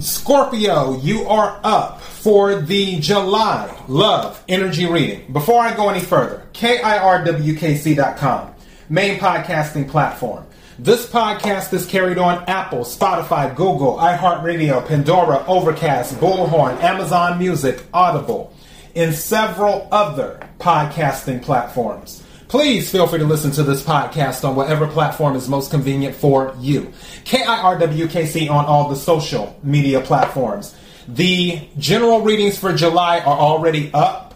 Scorpio, you are up for the July Love Energy Reading. Before I go any further, KIRWKC.com, main podcasting platform. This podcast is carried on Apple, Spotify, Google, iHeartRadio, Pandora, Overcast, Bullhorn, Amazon Music, Audible, and several other podcasting platforms. Please feel free to listen to this podcast on whatever platform is most convenient for you. KIRWKC on all the social media platforms. The general readings for July are already up,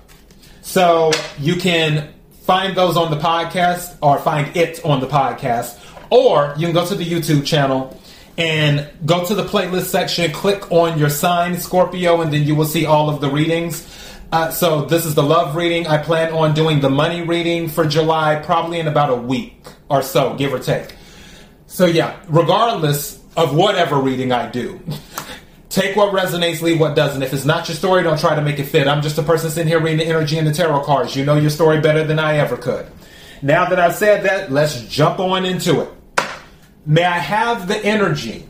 so you can find those on the podcast or find it on the podcast, or you can go to the YouTube channel and go to the playlist section, click on your sign, Scorpio, and then you will see all of the readings. Uh, so this is the love reading. I plan on doing the money reading for July, probably in about a week or so, give or take. So yeah, regardless of whatever reading I do, take what resonates, leave what doesn't. If it's not your story, don't try to make it fit. I'm just a person sitting here reading the energy and the tarot cards. You know your story better than I ever could. Now that I've said that, let's jump on into it. May I have the energy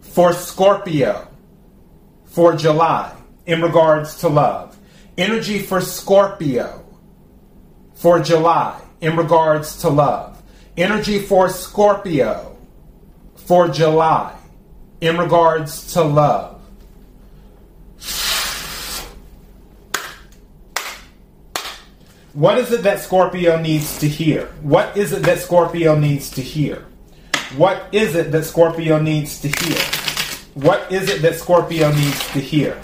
for Scorpio for July? In regards to love. Energy for Scorpio for July in regards to love. Energy for Scorpio for July in regards to love. What is it that Scorpio needs to hear? What is it that Scorpio needs to hear? What is it that Scorpio needs to hear? What is it that Scorpio needs to hear?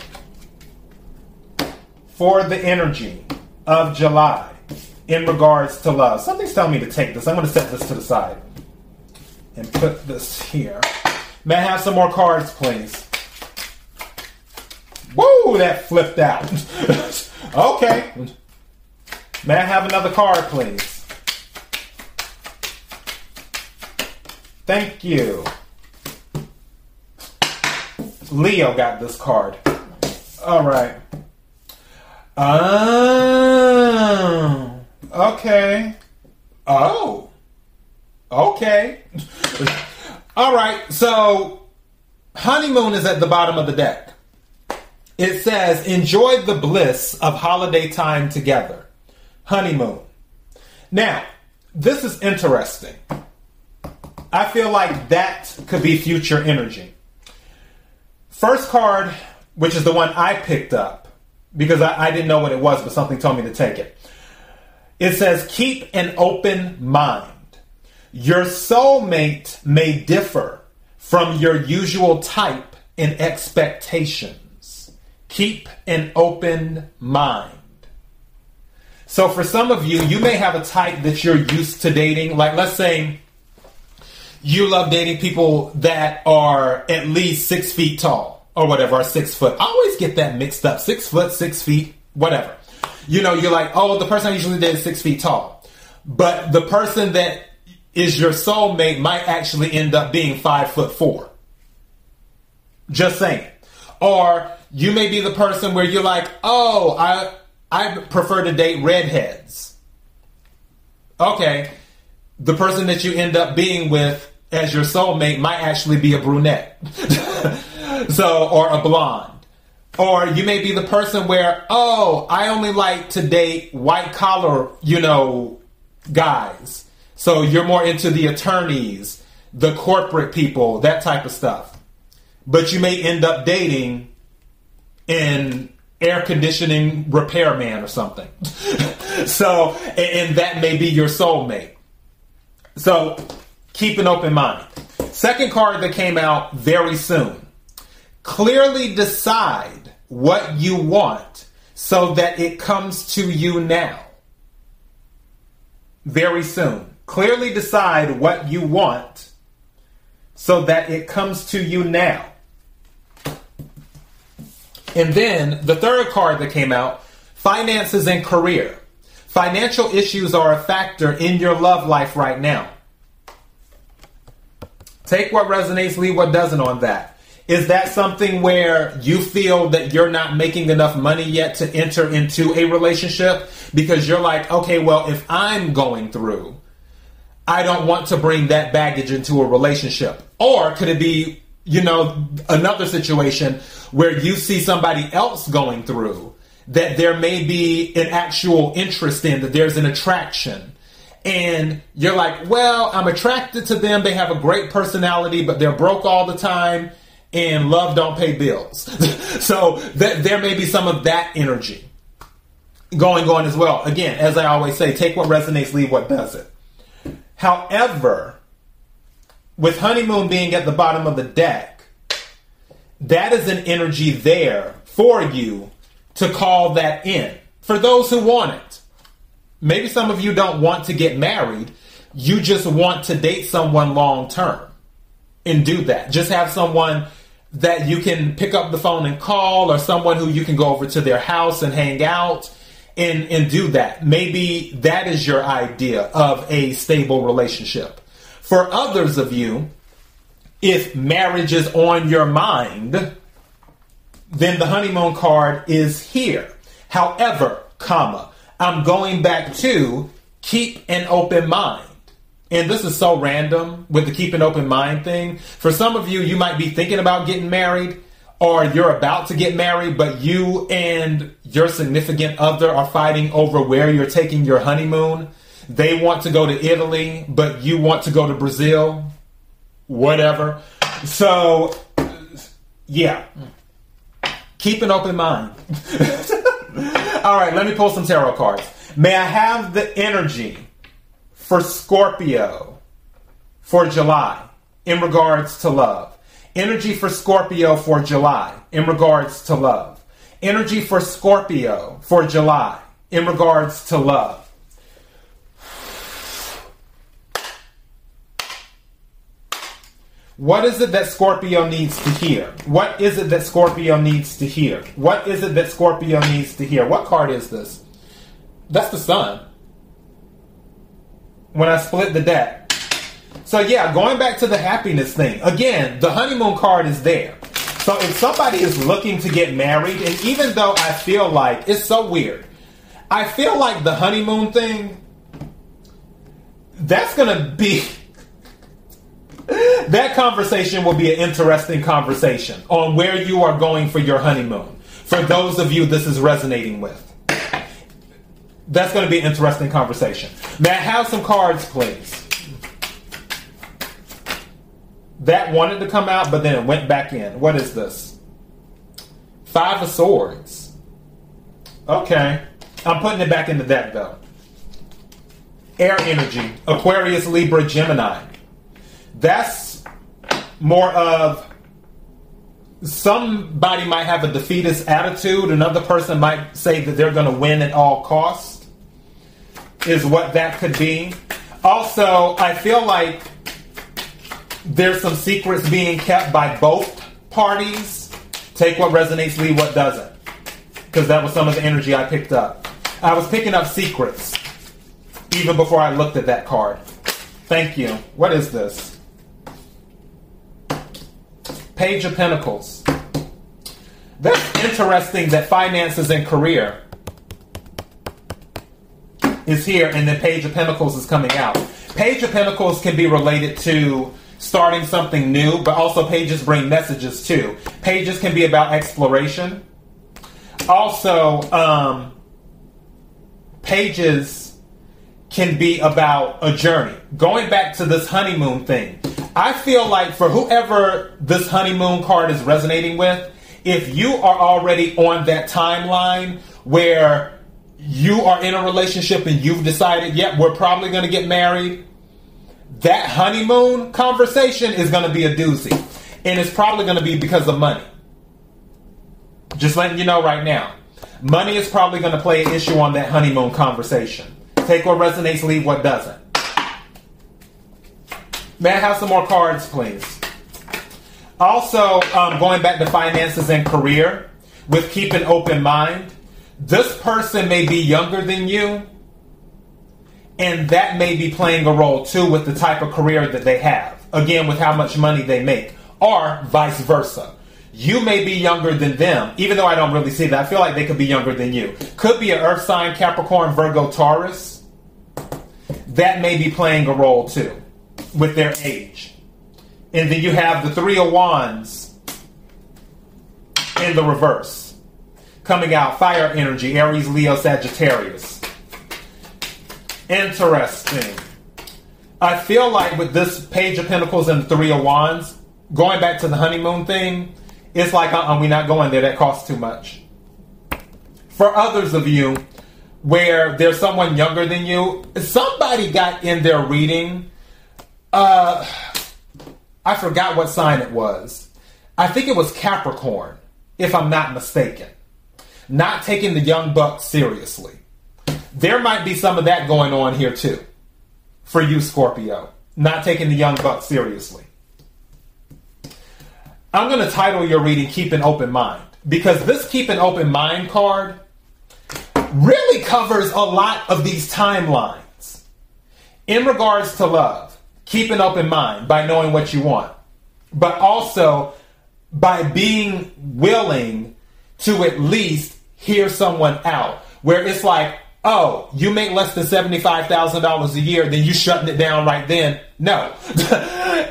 For the energy of July in regards to love. Something's telling me to take this. I'm going to set this to the side and put this here. May I have some more cards, please? Woo, that flipped out. okay. May I have another card, please? Thank you. Leo got this card. All right. Oh, okay. Oh, oh. okay. All right. So, honeymoon is at the bottom of the deck. It says, enjoy the bliss of holiday time together. Honeymoon. Now, this is interesting. I feel like that could be future energy. First card, which is the one I picked up, because I, I didn't know what it was, but something told me to take it. It says, keep an open mind. Your soulmate may differ from your usual type in expectations. Keep an open mind. So, for some of you, you may have a type that you're used to dating. Like, let's say you love dating people that are at least six feet tall or whatever, or six foot. I always get that mixed up. Six foot, six feet, whatever. You know, you're like, oh, the person I usually date is six feet tall. But the person that is your soulmate might actually end up being five foot four. Just saying. Or you may be the person where you're like, oh, I I prefer to date redheads. Okay. The person that you end up being with as your soulmate might actually be a brunette. so, or a blonde. Or you may be the person where, oh, I only like to date white collar, you know, guys. So you're more into the attorneys, the corporate people, that type of stuff. But you may end up dating an air conditioning repairman or something. so, and that may be your soulmate. So keep an open mind. Second card that came out very soon Clearly decide what you want so that it comes to you now. Very soon. Clearly decide what you want so that it comes to you now. And then the third card that came out finances and career. Financial issues are a factor in your love life right now. Take what resonates, leave what doesn't on that. Is that something where you feel that you're not making enough money yet to enter into a relationship? Because you're like, okay, well, if I'm going through, I don't want to bring that baggage into a relationship. Or could it be you know, another situation where you see somebody else going through that there may be an actual interest in, that there's an attraction. And you're like, well, I'm attracted to them. They have a great personality, but they're broke all the time and love don't pay bills. so th- there may be some of that energy going on as well. Again, as I always say, take what resonates, leave what doesn't. However, with honeymoon being at the bottom of the deck, that is an energy there for you to call that in. For those who want it. Maybe some of you don't want to get married, you just want to date someone long term and do that. Just have someone that you can pick up the phone and call, or someone who you can go over to their house and hang out and, and do that. Maybe that is your idea of a stable relationship. For others of you, if marriage is on your mind, then the honeymoon card is here. However, comma, I'm going back to keep an open mind. And this is so random with the keep an open mind thing. For some of you, you might be thinking about getting married or you're about to get married, but you and your significant other are fighting over where you're taking your honeymoon. They want to go to Italy, but you want to go to Brazil. Whatever. So, yeah. Keep an open mind. All right, let me pull some tarot cards. May I have the energy for Scorpio for July in regards to love? Energy for Scorpio for July in regards to love. Energy for Scorpio for July in regards to love. What is it that Scorpio needs to hear? What is it that Scorpio needs to hear? What is it that Scorpio needs to hear? What card is this? That's the sun. When I split the deck. So yeah, going back to the happiness thing. Again, the honeymoon card is there. So if somebody is looking to get married, and even though I feel like it's so weird, I feel like the honeymoon thing, that's gonna be that conversation will be an interesting conversation on where you are going for your honeymoon. For those of you this is resonating with. That's going to be an interesting conversation. May I have some cards, please? That wanted to come out, but then it went back in. What is this? Five of Swords. Okay. I'm putting it back in the deck, though. Air energy. Aquarius, Libra, Gemini. That's more of somebody might have a defeatist attitude. Another person might say that they're going to win at all costs, is what that could be. Also, I feel like there's some secrets being kept by both parties. Take what resonates, leave what doesn't. Because that was some of the energy I picked up. I was picking up secrets even before I looked at that card. Thank you. What is this? Page of Pentacles. That's interesting that finances and career is here and then Page of Pentacles is coming out. Page of Pentacles can be related to starting something new, but also pages bring messages too. Pages can be about exploration. Also, um, pages can be about a journey. Going back to this honeymoon thing, I feel like for whoever this honeymoon card is resonating with, if you are already on that timeline where you are in a relationship and you've decided, yep, we're probably going to get married, that honeymoon conversation is going to be a doozy. And it's probably going to be because of money. Just letting you know right now. Money is probably going to play an issue on that honeymoon conversation. Take what resonates, leave what doesn't. May I have some more cards, please? Also, um, going back to finances and career, with keep an open mind, this person may be younger than you, and that may be playing a role too with the type of career that they have. Again, with how much money they make, or vice versa. You may be younger than them, even though I don't really see that. I feel like they could be younger than you. Could be an Earth sign, Capricorn, Virgo, Taurus. That may be playing a role too with their age. And then you have the Three of Wands in the reverse. Coming out fire energy, Aries, Leo, Sagittarius. Interesting. I feel like with this Page of Pentacles and Three of Wands, going back to the honeymoon thing, it's like, uh uh-uh, we're not going there. That costs too much. For others of you, where there's someone younger than you, somebody got in their reading. Uh, I forgot what sign it was. I think it was Capricorn, if I'm not mistaken. Not taking the young buck seriously. There might be some of that going on here too. For you, Scorpio. Not taking the young buck seriously. I'm going to title your reading Keep an Open Mind because this Keep an Open Mind card really covers a lot of these timelines. In regards to love, keep an open mind by knowing what you want, but also by being willing to at least hear someone out. Where it's like, oh, you make less than $75,000 a year, then you shutting it down right then. No.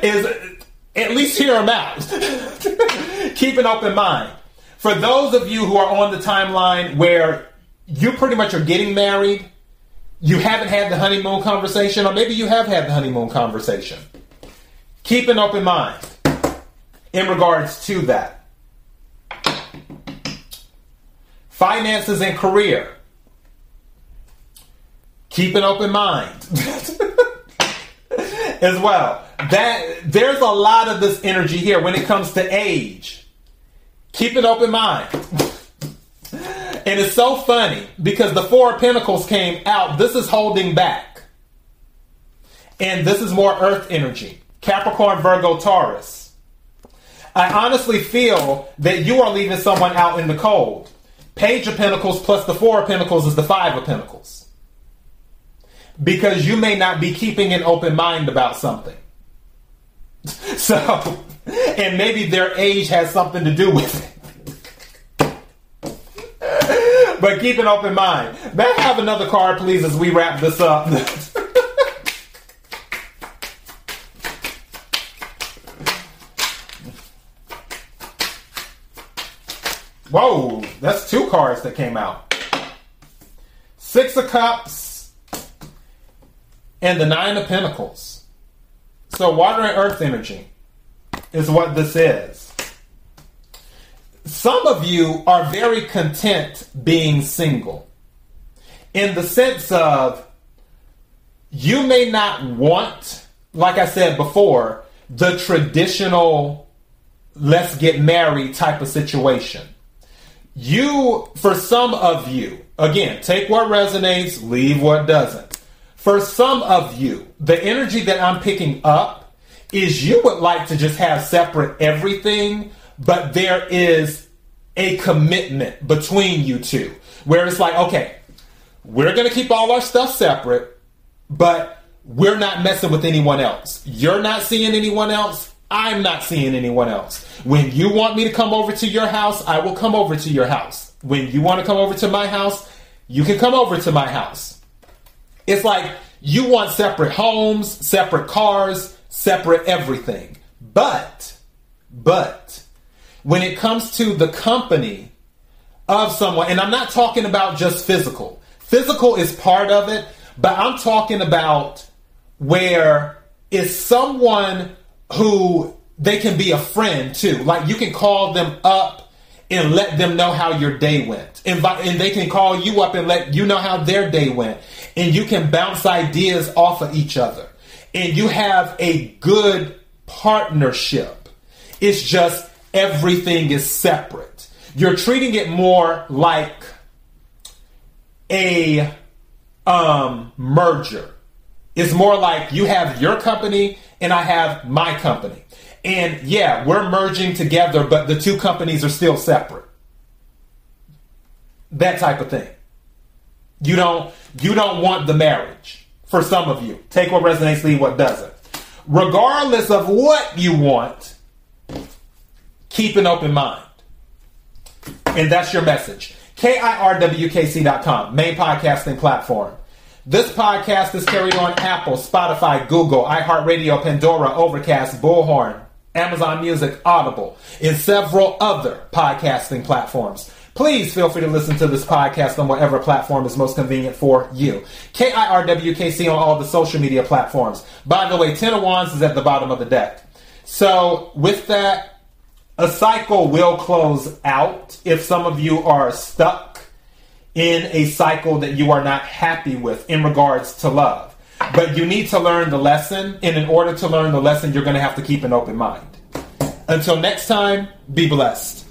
is at least hear them out. Keep an open mind. For those of you who are on the timeline where you pretty much are getting married, you haven't had the honeymoon conversation, or maybe you have had the honeymoon conversation. Keep an open mind in regards to that. Finances and career. Keep an open mind. As well that there's a lot of this energy here when it comes to age. Keep an open mind. and it's so funny because the Four of Pentacles came out. This is holding back. And this is more earth energy. Capricorn, Virgo, Taurus. I honestly feel that you are leaving someone out in the cold. Page of Pentacles plus the Four of Pentacles is the Five of Pentacles. Because you may not be keeping an open mind about something. So, and maybe their age has something to do with it. but keep an open mind. May I have another card, please, as we wrap this up? Whoa, that's two cards that came out. Six of Cups and the Nine of Pentacles. So, water and earth energy is what this is. Some of you are very content being single in the sense of you may not want, like I said before, the traditional let's get married type of situation. You, for some of you, again, take what resonates, leave what doesn't. For some of you, the energy that I'm picking up is you would like to just have separate everything, but there is a commitment between you two where it's like, okay, we're going to keep all our stuff separate, but we're not messing with anyone else. You're not seeing anyone else. I'm not seeing anyone else. When you want me to come over to your house, I will come over to your house. When you want to come over to my house, you can come over to my house. It's like you want separate homes, separate cars, separate everything. But, but, when it comes to the company of someone, and I'm not talking about just physical, physical is part of it, but I'm talking about where is someone who they can be a friend too. Like you can call them up and let them know how your day went. and they can call you up and let you know how their day went and you can bounce ideas off of each other and you have a good partnership. It's just everything is separate. You're treating it more like a um, merger. It's more like you have your company and I have my company. And yeah, we're merging together, but the two companies are still separate. That type of thing. You don't you don't want the marriage. For some of you, take what resonates, leave what doesn't. Regardless of what you want, keep an open mind. And that's your message. KIRWKC.com, main podcasting platform. This podcast is carried on Apple, Spotify, Google, iHeartRadio, Pandora, Overcast, Bullhorn, Amazon Music, Audible, and several other podcasting platforms. Please feel free to listen to this podcast on whatever platform is most convenient for you. KIRWKC on all the social media platforms. By the way, Ten of Wands is at the bottom of the deck. So, with that, a cycle will close out if some of you are stuck in a cycle that you are not happy with in regards to love. But you need to learn the lesson, and in order to learn the lesson, you're going to have to keep an open mind. Until next time, be blessed.